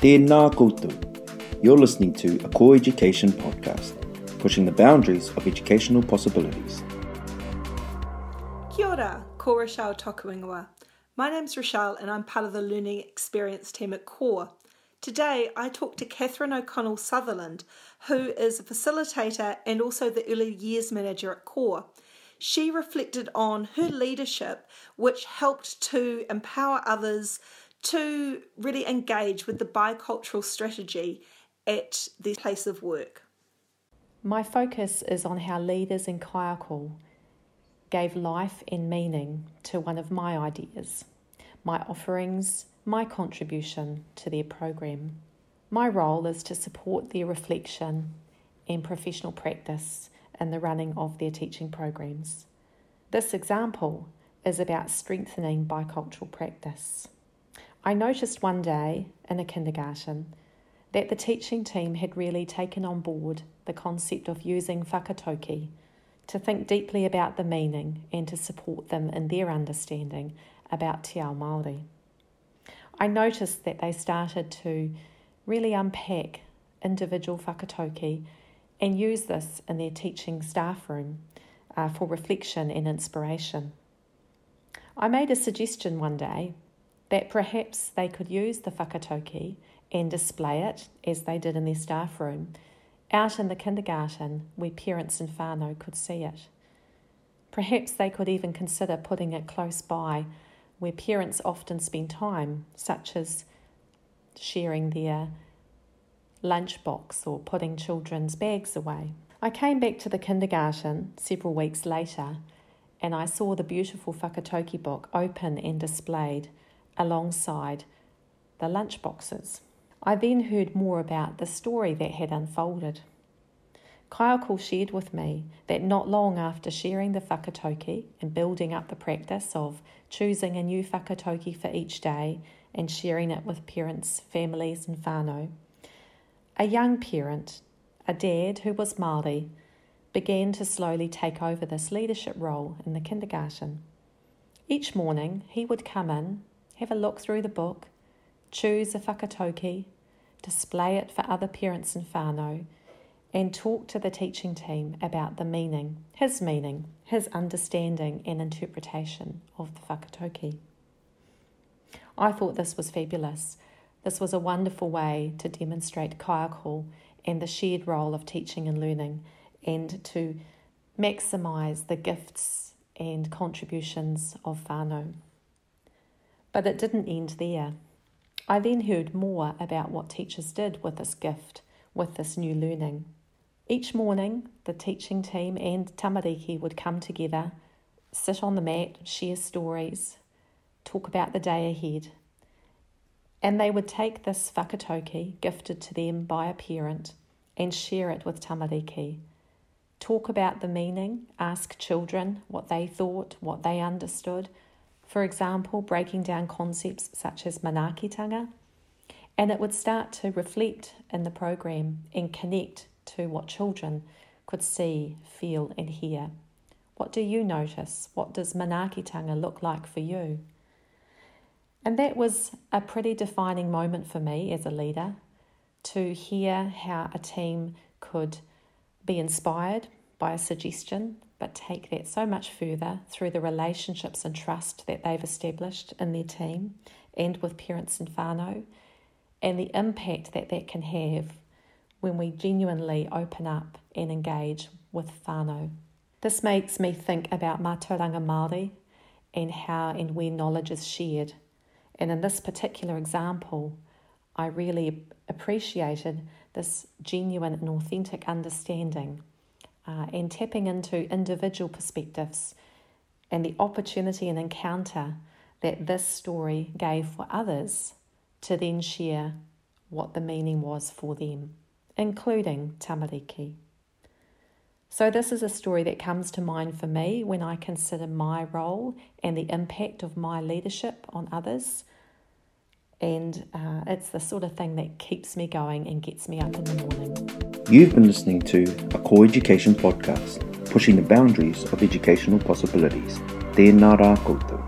Tēnā koutou. You're listening to a Core Education podcast, pushing the boundaries of educational possibilities. Kia ora, ko Rochelle Tokuingawa. My name's Rochelle and I'm part of the Learning Experience team at CORE. Today I talk to Catherine O'Connell Sutherland, who is a facilitator and also the Early Years Manager at CORE she reflected on her leadership, which helped to empower others to really engage with the bicultural strategy at their place of work. My focus is on how leaders in Kaiako gave life and meaning to one of my ideas, my offerings, my contribution to their program. My role is to support their reflection and professional practice in the running of their teaching programs. This example is about strengthening bicultural practice. I noticed one day in a kindergarten that the teaching team had really taken on board the concept of using whakataukī to think deeply about the meaning and to support them in their understanding about te ao Māori. I noticed that they started to really unpack individual whakataukī and use this in their teaching staff room uh, for reflection and inspiration. I made a suggestion one day that perhaps they could use the whakataukī and display it, as they did in their staff room, out in the kindergarten where parents and whānau could see it. Perhaps they could even consider putting it close by where parents often spend time, such as sharing their lunchbox or putting children's bags away. I came back to the kindergarten several weeks later and I saw the beautiful whakataukī book open and displayed alongside the lunchboxes. I then heard more about the story that had unfolded. Kaiako shared with me that not long after sharing the whakataukī and building up the practice of choosing a new whakataukī for each day and sharing it with parents, families, and whānau, a young parent, a dad who was Māori, began to slowly take over this leadership role in the kindergarten. Each morning, he would come in, have a look through the book, choose a whakataukī, display it for other parents and whānau, and talk to the teaching team about the meaning, his meaning, his understanding and interpretation of the whakataukī. I thought this was fabulous this was a wonderful way to demonstrate kaiako and the shared role of teaching and learning and to maximise the gifts and contributions of whānau. But it didn't end there. I then heard more about what teachers did with this gift, with this new learning. Each morning, the teaching team and tamariki would come together, sit on the mat, share stories, talk about the day ahead, and they would take this whakataukī gifted to them by a parent and share it with tamariki. Talk about the meaning, ask children what they thought, what they understood. For example, breaking down concepts such as manaakitanga. And it would start to reflect in the program and connect to what children could see, feel, and hear. What do you notice? What does manaakitanga look like for you? And that was a pretty defining moment for me as a leader to hear how a team could be inspired by a suggestion, but take that so much further through the relationships and trust that they've established in their team and with parents and whānau, and the impact that that can have when we genuinely open up and engage with whānau. This makes me think about mātauranga Māori and how and where knowledge is shared and in this particular example, I really appreciated this genuine and authentic understanding uh, and tapping into individual perspectives and the opportunity and encounter that this story gave for others to then share what the meaning was for them, including tamariki. So, this is a story that comes to mind for me when I consider my role and the impact of my leadership on others. And uh, it's the sort of thing that keeps me going and gets me up in the morning. You've been listening to a Core Education podcast, pushing the boundaries of educational possibilities. Tēnā rā koutou.